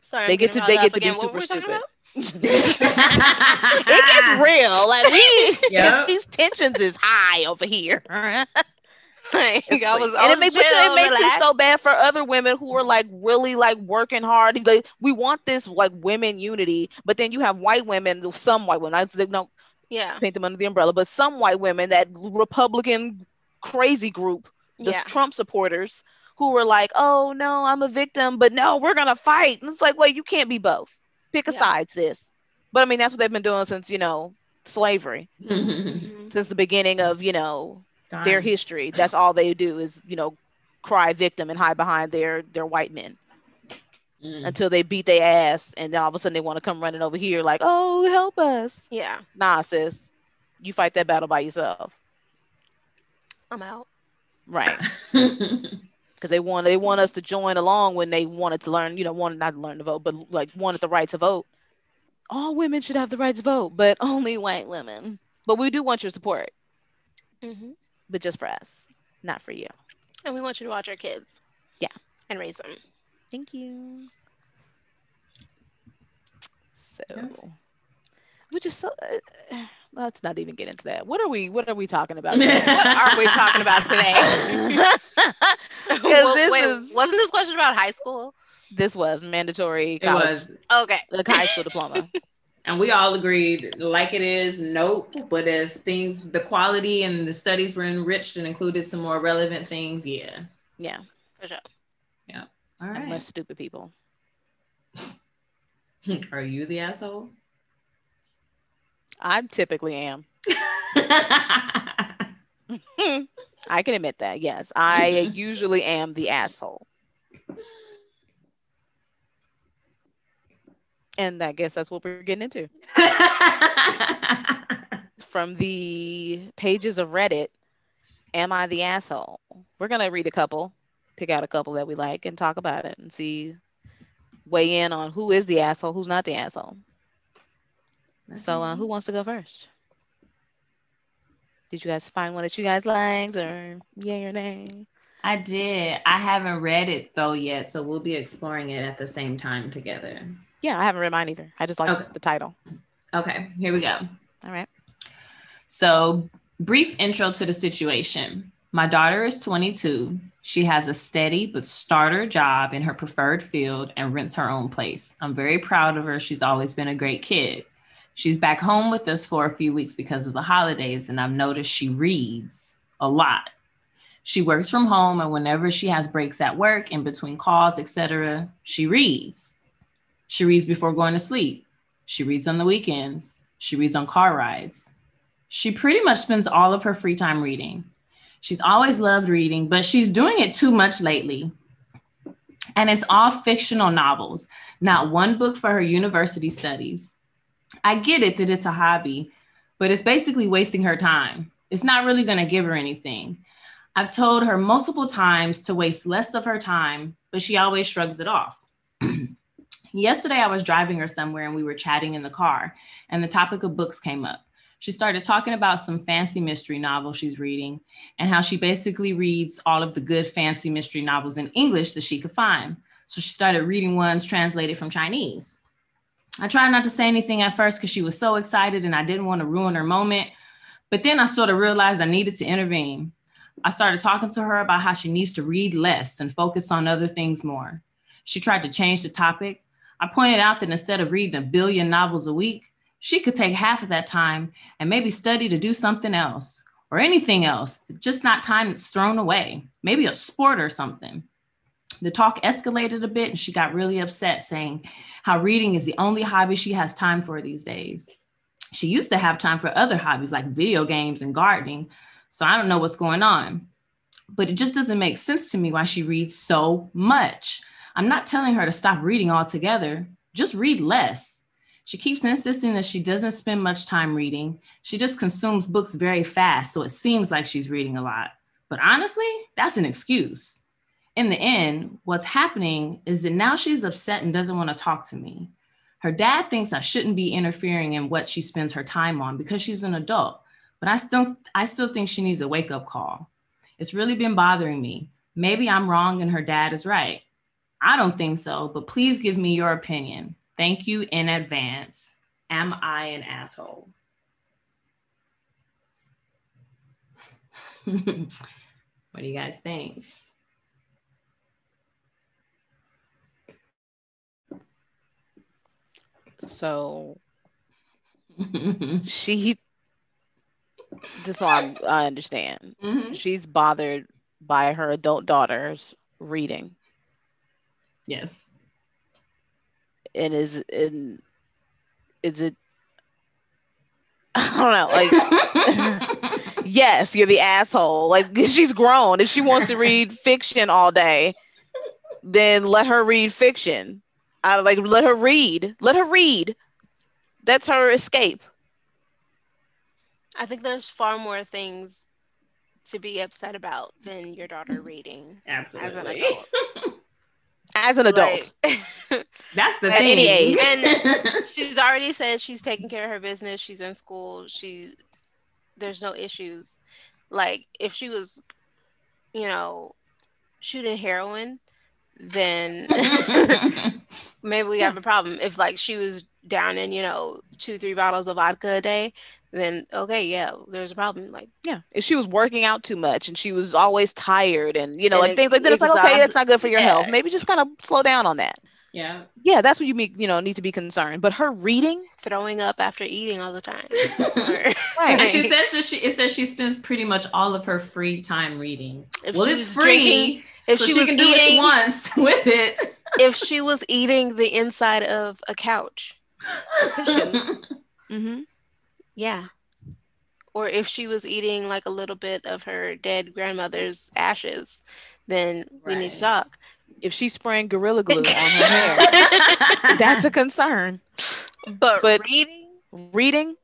sorry They I'm get to- they get to be again. What were super stupid. about? It gets real. Like we, Yep. these tensions is high over here. Like, I was, I and was it, oh, make, but chill, it makes relaxed. it so bad for other women who are like really like working hard. Like we want this like women unity, but then you have white women, some white women. I don't yeah paint them under the umbrella, but some white women, that Republican crazy group, the yeah Trump supporters, who were like, "Oh no, I'm a victim," but no, we're gonna fight. And it's like, wait, you can't be both. Pick a Yeah. side, sis. But I mean, that's what they've been doing since you know slavery, Mhm. since the beginning of you know their history. That's all they do is, you know, cry victim and hide behind their their white men Mm. until they beat their ass, and then all of a sudden they want to come running over here like, "Oh, help us!" yeah Nah, sis, you fight that battle by yourself, i'm out right? Because they want they want us to join along when they wanted to learn, you know, wanted not to learn to vote, but like wanted the right to vote. All women should have the right to vote, but only white women. But we do want your support, hmm but just for us, not for you. and we want you to watch our kids Yeah. and raise them Thank you. So, which is so. Uh, let's not even get into that. What are we? What are we talking about? what are we talking about today Well, this wait, is wasn't this question about high school this was mandatory It college, was. okay like high school diploma. And we all agreed, like it is, nope. But if things, the quality and the studies were enriched and included some more relevant things, yeah. Yeah, for sure All and right. less stupid people. Are you the asshole? I typically am. I can admit that. Yes, I usually am the asshole. And I guess that's what we're getting into. from the pages of Reddit, Am I the Asshole? We're going to read a couple, pick out a couple that we like, and talk about it and see weigh in on who is the asshole, who's not the asshole. So, uh, who wants to go first? Did you guys find one that you guys liked, or yay or nay? I did. I haven't read it though yet, so we'll be exploring it at the same time together. Yeah, I haven't read mine either. I just like Okay. the title. Okay, here we go. All right. So, brief intro to the situation. My daughter is 22. She has a steady but starter job in her preferred field and rents her own place. I'm very proud of her. She's always been a great kid. She's back home with us for a few weeks because of the holidays, and I've noticed she reads a lot. She works from home, and whenever she has breaks at work, in between calls, etc., she reads. She reads before going to sleep. She reads on the weekends. She reads on car rides. She pretty much spends all of her free time reading. She's always loved reading, but she's doing it too much lately. And it's all fictional novels, not one book for her university studies. I get it that it's a hobby, but it's basically wasting her time. It's not really going to give her anything. I've told her multiple times to waste less of her time, but she always shrugs it off. Yesterday, I was driving her somewhere and we were chatting in the car, and the topic of books came up. She started talking about some fancy mystery novel she's reading and how she basically reads all of the good fancy mystery novels in English that she could find. So she started reading ones translated from Chinese. I tried not to say anything at first because she was so excited and I didn't want to ruin her moment. But then I sort of realized I needed to intervene. I started talking to her about how she needs to read less and focus on other things more. She tried to change the topic. I pointed out that instead of reading a billion novels a week, she could take half of that time and maybe study to do something else or anything else, just not time that's thrown away, maybe a sport or something. The talk escalated a bit and she got really upset, saying how reading is the only hobby she has time for these days. She used to have time for other hobbies like video games and gardening. So I don't know what's going on. But it just doesn't make sense to me why she reads so much. I'm not telling her to stop reading altogether, just read less. She keeps insisting that she doesn't spend much time reading. She just consumes books very fast, so it seems like she's reading a lot. But honestly, that's an excuse. In the end, what's happening is that now she's upset and doesn't want to talk to me. Her dad thinks I shouldn't be interfering in what she spends her time on because she's an adult, but I still I still think she needs a wake-up call. It's really been bothering me. Maybe I'm wrong and her dad is right. I don't think so, but please give me your opinion. Thank you in advance. Am I an asshole? what do you guys think? So she, just so I'm, I understand, Mhm. she's bothered by her adult daughter's reading, Yes. and is in, is it? I don't know. Like, yes, you're the asshole. Like, she's grown. If she wants to read fiction all day, then let her read fiction. I like let her read. Let her read. That's her escape. I think there's far more things to be upset about than your daughter reading Absolutely. as an adult. As an adult. Like, That's the thing. any age. And- she's already said she's taking care of her business. She's in school. She there's no issues. Like if she was, you know, shooting heroin, then maybe we have a problem. If like she was down in, you know, two, three bottles of vodka a day, then okay, yeah, there's a problem. Like Yeah. If she was working out too much and she was always tired and you know, And like things like that, it's like, okay, that's not good for your yeah. health. Maybe just kind of slow down on that. yeah. Yeah, that's what you mean, you know, need to be concerned. But her reading, throwing up after eating all the time. right. And she says that she it says she spends pretty much all of her free time reading. If well, it's free. drinking- if so she, she, was can do eating, once with it. if she was eating the inside of a couch, Cushions. hmm yeah. Or if she was eating like a little bit of her dead grandmother's ashes, then we need Right. to talk. If she's spraying gorilla glue on her hair, that's a concern. But, But- reading, Reading,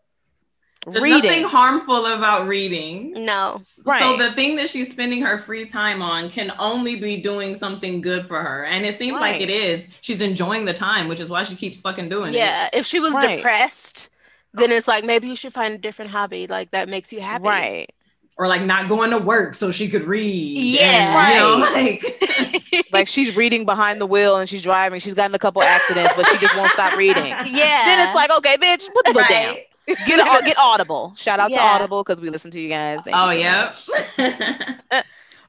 There's reading. nothing harmful about reading. No. Right. So the thing that she's spending her free time on can only be doing something good for her. And it seems like it is. She's enjoying the time, which is why she keeps fucking doing it. Yeah. If she was Right. depressed, then it's like maybe you should find a different hobby like that makes you happy. Right. Or like not going to work so she could read. Yeah. And, you know, Right. like Like she's reading behind the wheel and she's driving. She's gotten a couple accidents, but she just won't stop reading. Yeah. Then it's like, okay, bitch, put the book down. Right. Get au- get Audible. Shout out to Audible because we listen to you guys. Thank Oh you so yeah. Uh,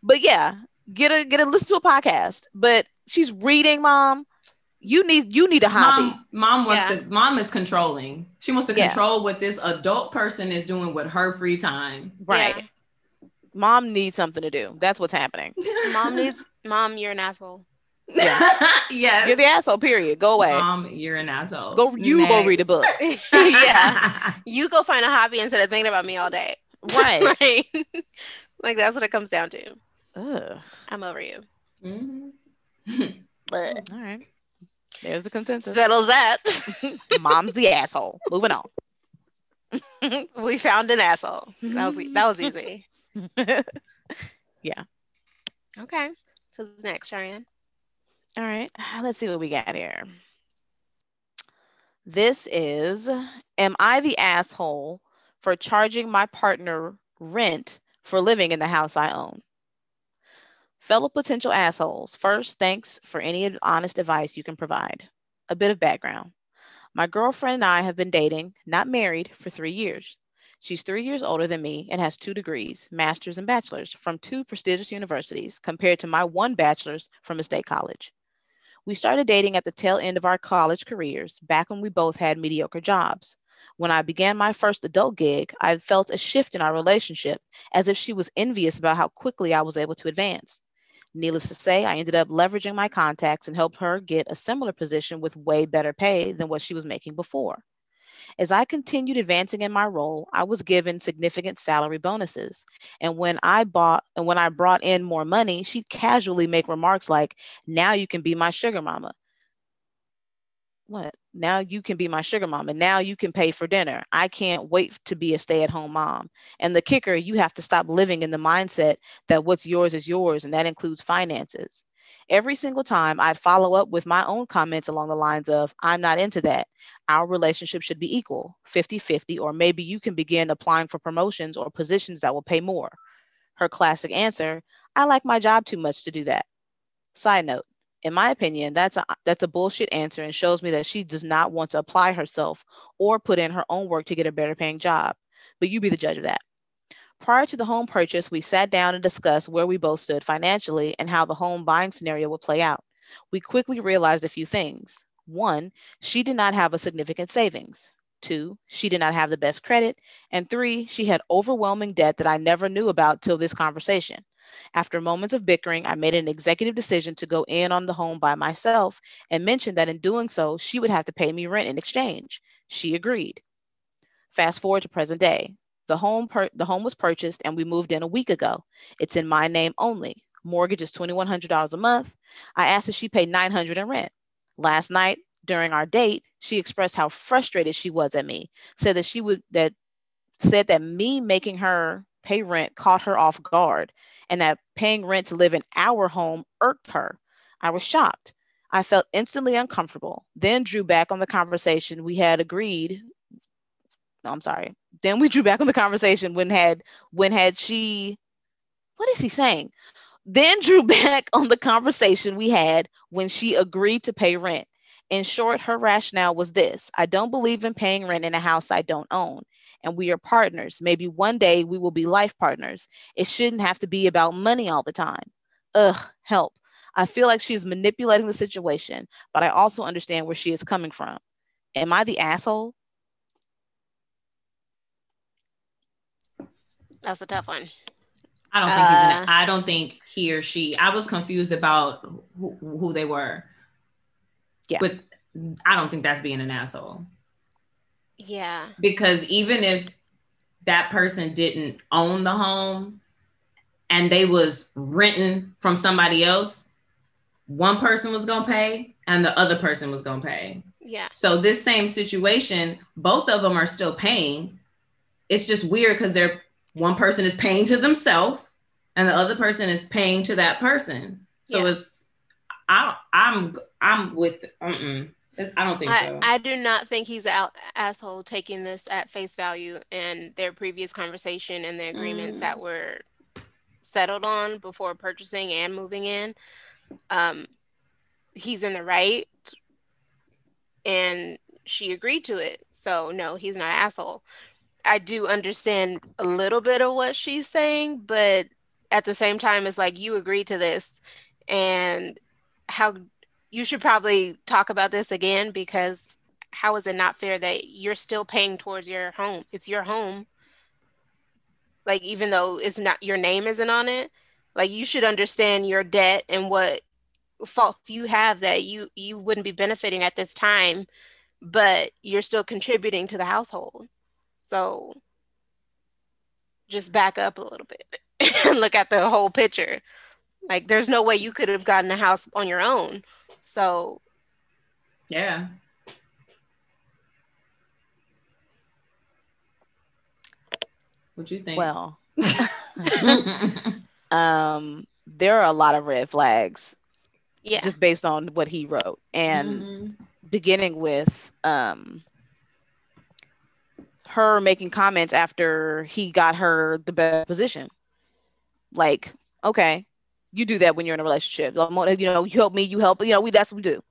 but yeah, get a get a listen to a podcast. But she's reading, mom. You need you need a hobby. mom, mom wants Yeah. to mom is controlling. She wants to Yeah. control what this adult person is doing with her free time. Right. Mom needs something to do. That's what's happening. Mom needs mom, you're an asshole. yes. You're the asshole, period. Go away. Mom, you're an asshole. Go you go read a book. yeah. You go find a hobby instead of thinking about me all day. Right. Right. like that's what it comes down to. Ugh. I'm over you. Mhm. But All right. There's the consensus. settles that. Mom's the asshole. Moving on. we found an asshole. That was that was easy. Yeah. Okay. Who's next, Cheyenne? All right, let's see what we got here. This is Am I the asshole for charging my partner rent for living in the house I own? Fellow potential assholes, first, thanks for any honest advice you can provide. A bit of background. My girlfriend and I have been dating, not married, for three years. She's three years older than me and has two degrees, master's and bachelor's, from two prestigious universities, compared to my one bachelor's from a state college. We started dating at the tail end of our college careers, back when we both had mediocre jobs. When I began my first adult gig, I felt a shift in our relationship, as if she was envious about how quickly I was able to advance. Needless to say, I ended up leveraging my contacts and helped her get a similar position with way better pay than what she was making before. As I continued advancing in my role, I was given significant salary bonuses. And when I bought and when I brought in more money, she'd casually make remarks like, now you can be my sugar mama. What? Now you can be my sugar mama. Now you can pay for dinner. I can't wait to be a stay at home mom. And the kicker, you have to stop living in the mindset that what's yours is yours, and that includes finances. Every single time I'd follow up with my own comments along the lines of, I'm not into that. Our relationship should be equal, 50 50, or maybe you can begin applying for promotions or positions that will pay more. Her classic answer, I like my job too much to do that. Side note, in my opinion, that's a that's a bullshit answer and shows me that she does not want to apply herself or put in her own work to get a better paying job. But you be the judge of that. Prior to the home purchase, we sat down and discussed where we both stood financially and how the home buying scenario would play out. We quickly realized a few things. One, she did not have a significant savings. Two, she did not have the best credit. And three, she had overwhelming debt that I never knew about till this conversation. After moments of bickering, I made an executive decision to go in on the home by myself and mentioned that in doing so, she would have to pay me rent in exchange. She agreed. Fast forward to present day. The home per- the home was purchased and we moved in a week ago. It's in my name only. Mortgage is $2100 a month. I asked if she paid 900 in rent. Last night during our date, she expressed how frustrated she was at me. Said that she would that said that me making her pay rent caught her off guard and that paying rent to live in our home irked her. I was shocked. I felt instantly uncomfortable, then drew back on the conversation we had agreed. No, I'm sorry. Then we drew back on the conversation when had when had she what is he saying? Then drew back on the conversation we had when she agreed to pay rent. In short, her rationale was this I don't believe in paying rent in a house I don't own and we are partners. Maybe one day we will be life partners. It shouldn't have to be about money all the time. Ugh, help. I feel like she's manipulating the situation, but I also understand where she is coming from. Am I the asshole? That's a tough one. I don't think he's Uh, an, I don't think he or she. I was confused about who, who they were. Yeah. But I don't think that's being an asshole. Yeah. because even if that person didn't own the home and they was renting from somebody else one person was going to pay and the other person was going to pay Yeah. so this same situation both of them are still paying it's just weird because they're one person is paying to themselves and the other person is paying to that person. So Yeah. it's I I'm I'm with. I don't think I, so. I do not think he's an asshole taking this at face value and their previous conversation and the agreements Mm. that were settled on before purchasing and moving in. Um, he's in the right, and she agreed to it. So no, he's not an asshole. I do understand a little bit of what she's saying, but at the same time, it's like you agreed to this, and how you should probably talk about this again because how is it not fair that you're still paying towards your home? It's your home. Like even though it's not your name isn't on it, like you should understand your debt and what faults you have that you you wouldn't be benefiting at this time, but you're still contributing to the household. So just back up a little bit and look at the whole picture. Like there's no way you could have gotten a house on your own. So yeah. What do you think? Well, um, there are a lot of red flags yeah. just based on what he wrote, and Mhm. beginning with um her making comments after he got her the better position. Like, okay, you do that when you're in a relationship. You know, you help me, you help. You know, we that's what we do.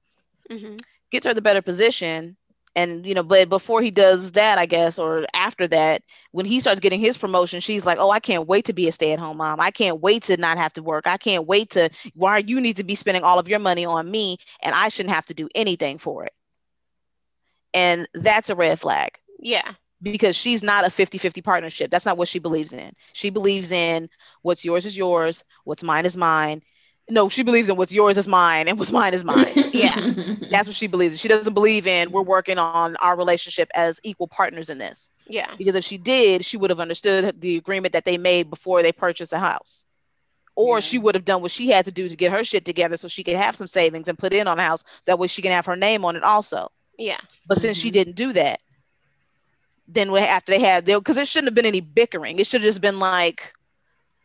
hmm Gets her the better position, and you know, but before he does that, I guess, or after that, when he starts getting his promotion, she's like, "Oh, I can't wait to be a stay-at-home mom. I can't wait to not have to work. I can't wait to. Why you need to be spending all of your money on me, and I shouldn't have to do anything for it." And that's a red flag Yeah. Because she's not a 50-50 partnership. That's not what she believes in. She believes in what's yours is yours, what's mine is mine. No, she believes in what's yours is mine and what's mine is mine. Yeah. That's what she believes. in. She doesn't believe in we're working on our relationship as equal partners in this. Yeah. Because if she did, she would have understood the agreement that they made before they purchased the house. Or Yeah. she would have done what she had to do to get her shit together so she could have some savings and put in on a house. That way she can have her name on it also. Yeah. But since she Mhm. didn't do that, then we- after they had because it shouldn't have been any bickering. It should have just been like,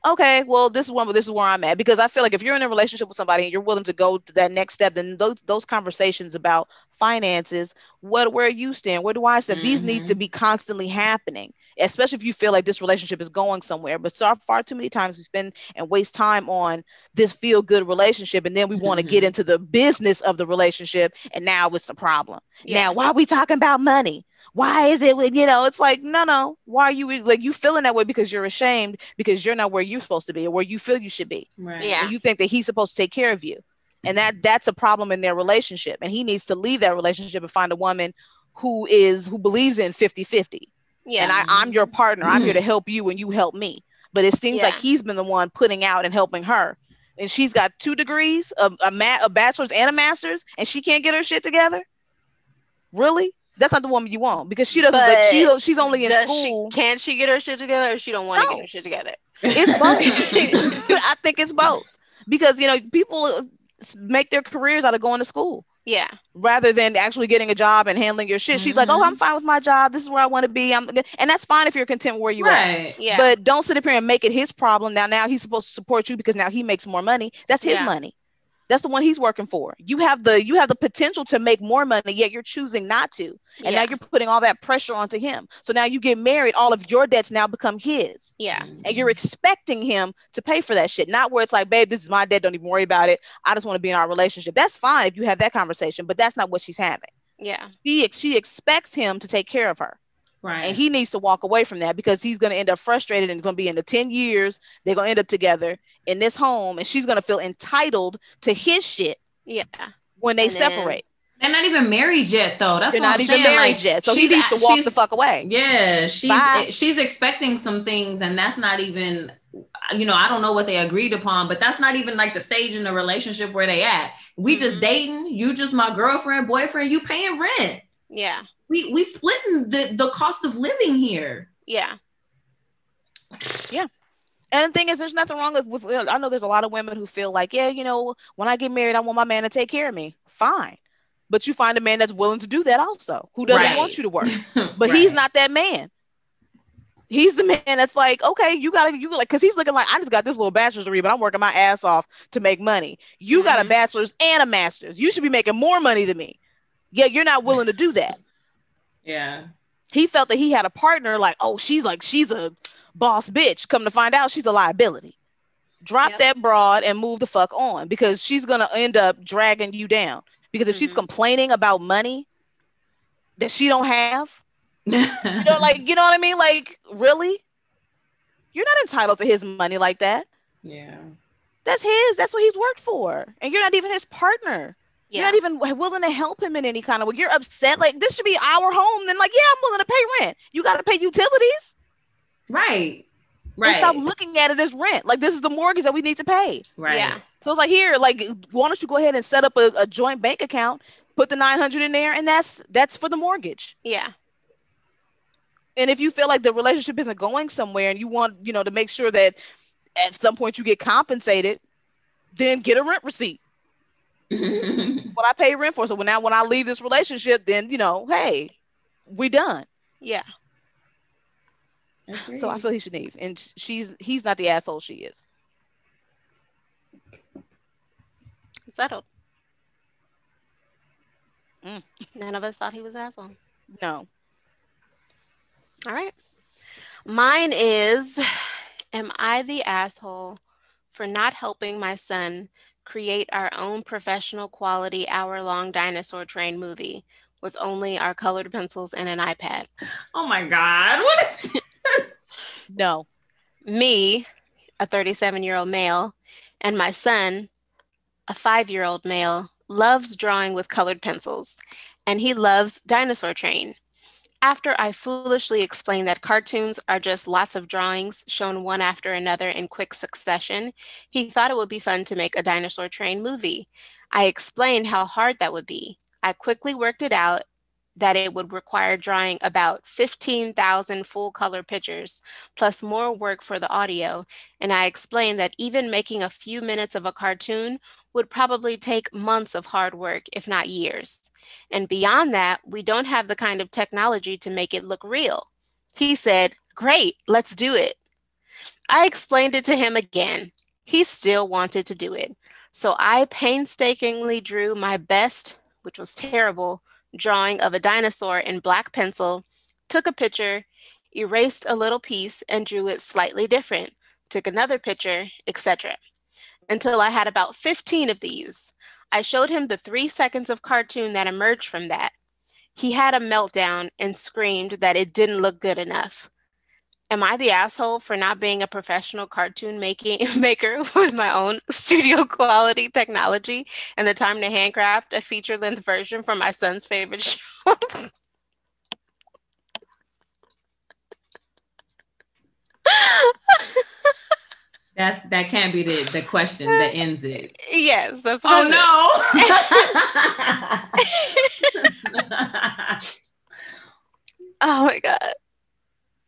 okay, well, this is one, but this is where I'm at. Because I feel like if you're in a relationship with somebody and you're willing to go to that next step, then those those conversations about finances, what where are you stand, where do I stand, these need to be constantly happening. Especially if you feel like this relationship is going somewhere. But so far too many times we spend and waste time on this feel good relationship, and then we want to get Mhm. into the business of the relationship, and now it's a problem. Yeah. Now, why are we talking about money? Why is it, you know, it's like, no, no. Why are you like you feeling that way because you're ashamed because you're not where you're supposed to be or where you feel you should be. right. Yeah. And you think that he's supposed to take care of you. And that that's a problem in their relationship. And he needs to leave that relationship and find a woman who is who believes in 50-50. Yeah. And I, I'm your partner. I'm here to mm-hmm. help you and you help me. But it seems like he's been the one putting out and helping her. And she's got two degrees, a, a, ma- a bachelor's and a master's, and she can't get her shit together. Really? That's not the woman you want because she doesn't. Like, she, But she's only in Does school. she can she get her shit together or she don't want to No. get her shit together? It's both. I think it's both because you know people uh, make their careers out of going to school Yeah. rather than actually getting a job and handling your shit. She's like, "Oh. I'm fine with my job. This is where I want to be. I'm," and that's fine if you're content where you are. Yeah. But don't sit up here and make it his problem. Now, now he's supposed to support you because now he makes more money. That's his Yeah. money. That's the one he's working for. You have the you have the potential to make more money, yet you're choosing not to. And yeah. now you're putting all that pressure onto him. So now you get married, all of your debts now become his. yeah. And you're expecting him to pay for that shit. Not where it's like, babe, this is my debt. Don't even worry about it. I just want to be in our relationship. That's fine if you have that conversation, but that's not what she's having. Yeah. She she expects him to take care of her. Right. And he needs to walk away from that because he's going to end up frustrated and it's going to be in the 10 years they're going to end up together in this home and she's going to feel entitled to his shit Yeah. when they And then- separate. They're not even married yet, though. That's They're what not I'm even saying. married like, yet. So he she's needs to walk the fuck away. Yeah, she's Bye. she's expecting some things, and that's not even. You know, I don't know what they agreed upon, but that's not even like the stage in the relationship where they at. We just Mhm. dating. You just my girlfriend, boyfriend. You paying rent. Yeah. We we splitting the the cost of living here. Yeah. Yeah. And the thing is, there's nothing wrong with, with. I know there's a lot of women who feel like, yeah, you know, when I get married, I want my man to take care of me. Fine, but you find a man that's willing to do that also, who doesn't Right. want you to work. But he's not that man. He's the man that's like, okay, you gotta, you like, cause he's looking like, I just got this little bachelor's degree, but I'm working my ass off to make money. You mm-hmm. got a mm-hmm. bachelor's and a master's. You should be making more money than me. Yeah, you're not willing to do that. Yeah. He felt that he had a partner, like, oh, she's like, she's a boss bitch. Come to find out, she's a liability. Drop yep. that broad and move the fuck on because she's gonna end up dragging you down. Because if mm-hmm. she's complaining about money that she don't have, you know, like you know what I mean? Like, really? You're not entitled to his money like that. Yeah. That's his. That's what he's worked for. And you're not even his partner. Yeah. You're not even willing to help him in any kind of way. You're upset. Like this should be our home. Then like, yeah, I'm willing to pay rent. You got to pay utilities. Right. Right. And stop looking at it as rent. Like this is the mortgage that we need to pay. Right. Yeah. So it's like here, like, why don't you go ahead and set up a, a joint bank account, put the 900 in there, and that's that's for the mortgage. Yeah. And if you feel like the relationship isn't going somewhere and you want, you know, to make sure that at some point you get compensated, then get a rent receipt. what I pay rent for. So when now when I leave this relationship, then you know, hey, we done. Yeah. So I feel he should leave, and she's he's not the asshole she is. Settled. Mm. None of us thought he was asshole. No. All right. Mine is Am I the asshole for not helping my son create our own professional quality hour long dinosaur train movie with only our colored pencils and an iPad? Oh my God. What is this? No. Me, a 37 year old male, and my son, a five year old male, loves drawing with colored pencils, and he loves Dinosaur Train. After I foolishly explained that cartoons are just lots of drawings shown one after another in quick succession, he thought it would be fun to make a dinosaur train movie. I explained how hard that would be. I quickly worked it out that it would require drawing about 15,000 full color pictures, plus more work for the audio. And I explained that even making a few minutes of a cartoon would probably take months of hard work, if not years. And beyond that, we don't have the kind of technology to make it look real. He said, Great, let's do it. I explained it to him again. He still wanted to do it. So I painstakingly drew my best, which was terrible, drawing of a dinosaur in black pencil, took a picture, erased a little piece, and drew it slightly different, took another picture, etc until I had about 15 of these. I showed him the three seconds of cartoon that emerged from that. He had a meltdown and screamed that it didn't look good enough. Am I the asshole for not being a professional cartoon making maker with my own studio quality technology and the time to handcraft a feature length version for my son's favorite show? That's that can't be the, the question that ends it. Yes, that's oh no. oh my god.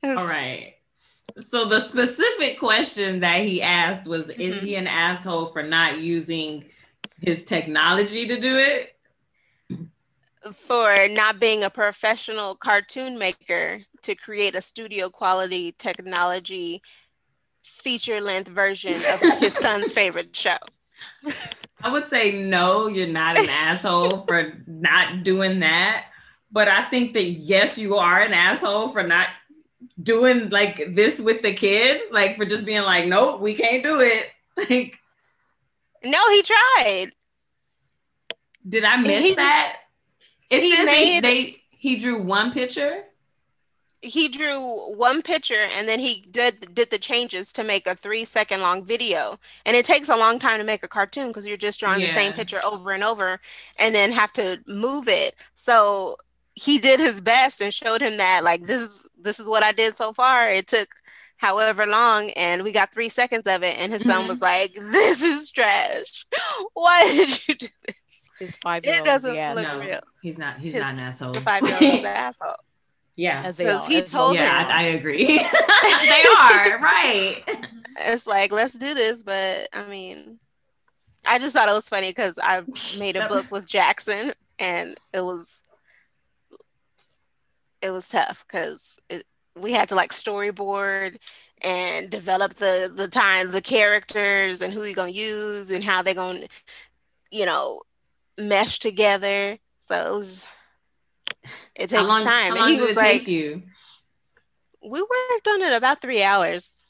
All right. So the specific question that he asked was mm-hmm. is he an asshole for not using his technology to do it? For not being a professional cartoon maker to create a studio quality technology feature length version of his son's favorite show? I would say no, you're not an asshole for not doing that. But I think that yes, you are an asshole for not doing like this with the kid, like for just being like, nope, we can't do it. Like, no, he tried. Did I miss he, that? It he says made, they, they he drew one picture he drew one picture and then he did did the changes to make a three second long video and it takes a long time to make a cartoon because you're just drawing yeah. the same picture over and over and then have to move it so he did his best and showed him that like this is this is what i did so far. It took however long and we got three seconds of it and his son was like this is trash. Why did you do this? His five year old it doesn't yeah, look no, real. he's not he's his, not an asshole. the five year old is an asshole. Yeah, because he told yeah, him. I, I agree. they are right. It's like let's do this, but I mean, I just thought it was funny because I made a book with Jackson, and it was it was tough because we had to like storyboard and develop the the time the characters and who you're gonna use and how they're gonna you know mesh together so it was it takes How long, time how and long he did was it like take you? we worked on it about three hours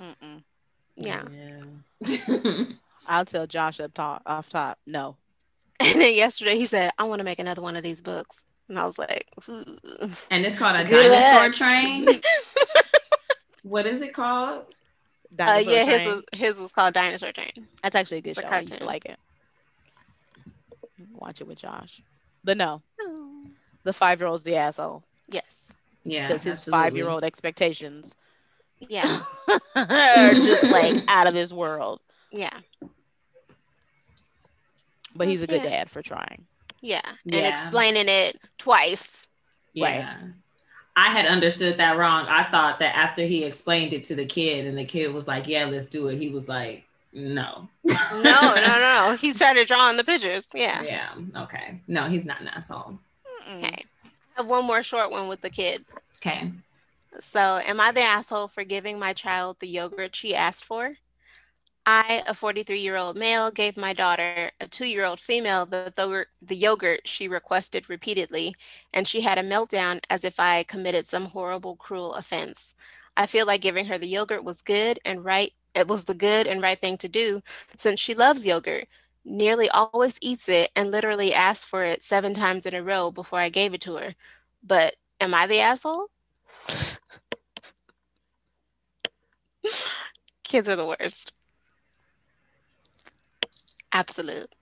Mm-mm. yeah oh, Yeah. I'll tell Josh up top, off top. No. and then yesterday he said i want to make another one of these books and i was like "Ooh." and it's called a Good dinosaur luck. train. what is it called? uh, Dinosaur yeah his was his was called dinosaur train That's actually a good It's show. I used to cartoon. like it. Watch it with Josh. But no, the five year old's the asshole yes Yeah, because his five year old expectations yeah are just like out of this world. yeah But he's a good Yeah. dad for trying. Yeah and explaining it twice Yeah. I had understood that wrong. I thought that after he explained it to the kid and the kid was like, Yeah, let's do it. He was like, No. no no no no he started drawing the pictures yeah Yeah. Okay. No, he's not an asshole. okay I have one more short one with the kid Okay. So, am I the asshole for giving my child the yogurt she asked for? I, a 43 year old male, gave my daughter, a two year old female, the, the, the yogurt she requested repeatedly, and she had a meltdown as if I committed some horrible, cruel offense. I feel like giving her the yogurt was good and right. It was the good and right thing to do since she loves yogurt, nearly always eats it, and literally asked for it seven times in a row before I gave it to her. But am I the asshole? Kids are the worst. Absolute.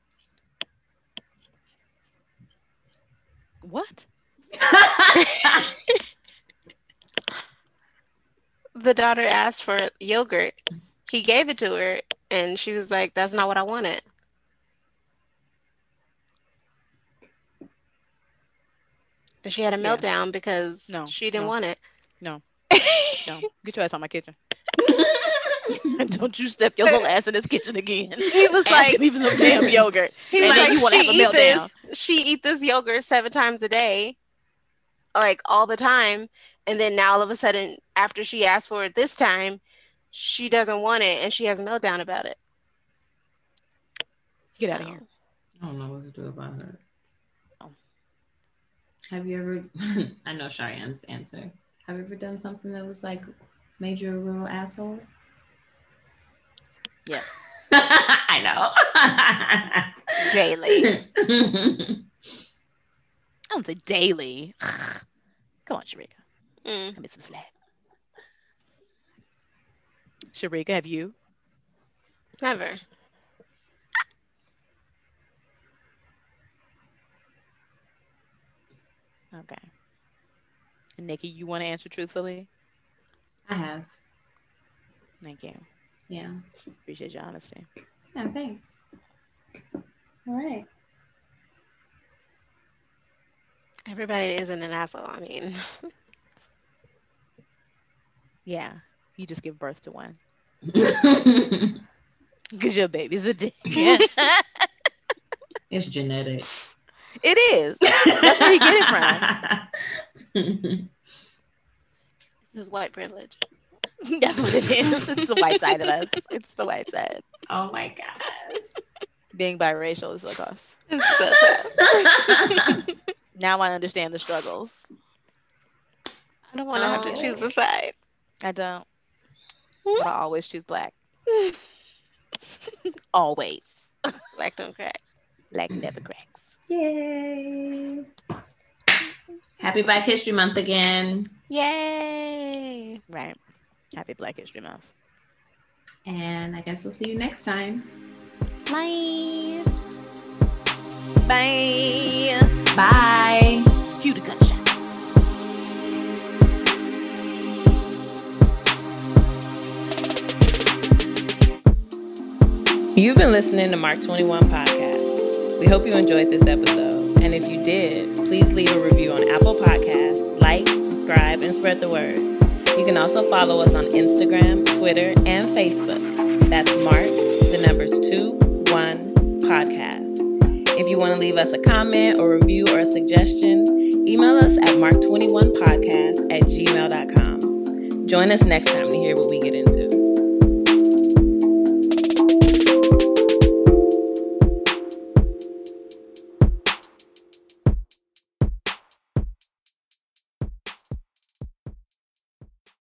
What? The daughter asked for yogurt. He gave it to her, and she was like, That's not what I wanted. And she had a meltdown because No, she didn't no. want it. No. No, get your ass on my kitchen. Don't you step your little ass in this kitchen again. He was like, Asking me some damn yogurt. He was And like, you wanna she have a eat meltdown. this. She eat this yogurt seven times a day, like all the time. And then now all of a sudden, after she asked for it this time, she doesn't want it, and she has a meltdown about it. Get out of here. I don't know what to do about her. Oh. Have you ever I know Cheyenne's answer. Have you ever done something that was like made you a real asshole? Yes. I know. Daily. I don't say daily. Come on, Sharika. Mm, Give me some slack. Sharika, have you? never. Okay. And Nikki, you want to answer truthfully? I have. Thank you. Yeah. Appreciate your honesty. Yeah, thanks. All right. Everybody isn't an asshole. I mean, Yeah. You just give birth to one. Because your baby's a dick. It's genetic. it is. That's where you get it from. this is white privilege. That's what it is. It's the white side of us. It's the white side. oh my gosh. Being biracial is so tough. It's so tough. Now I understand the struggles. I don't want to have to Oh. choose a side. I don't. Hmm? But I always choose black. always. Black don't crack. Black never cracks. Yay. Happy Black History Month again. Yay! Right. Happy Black History Month. And I guess we'll see you next time. Bye. Bye. Bye. Cue the gunshot. You've been listening to Mark 21 Podcast. We hope you enjoyed this episode. And if you did, please leave a review on Apple Podcasts, like, subscribe, and spread the word. You can also follow us on Instagram, Twitter, and Facebook. That's Mark, the numbers 2, 1 podcast. If you want to leave us a comment or review or a suggestion, email us at mark21podcast at gmail.com. Join us next time to hear what we get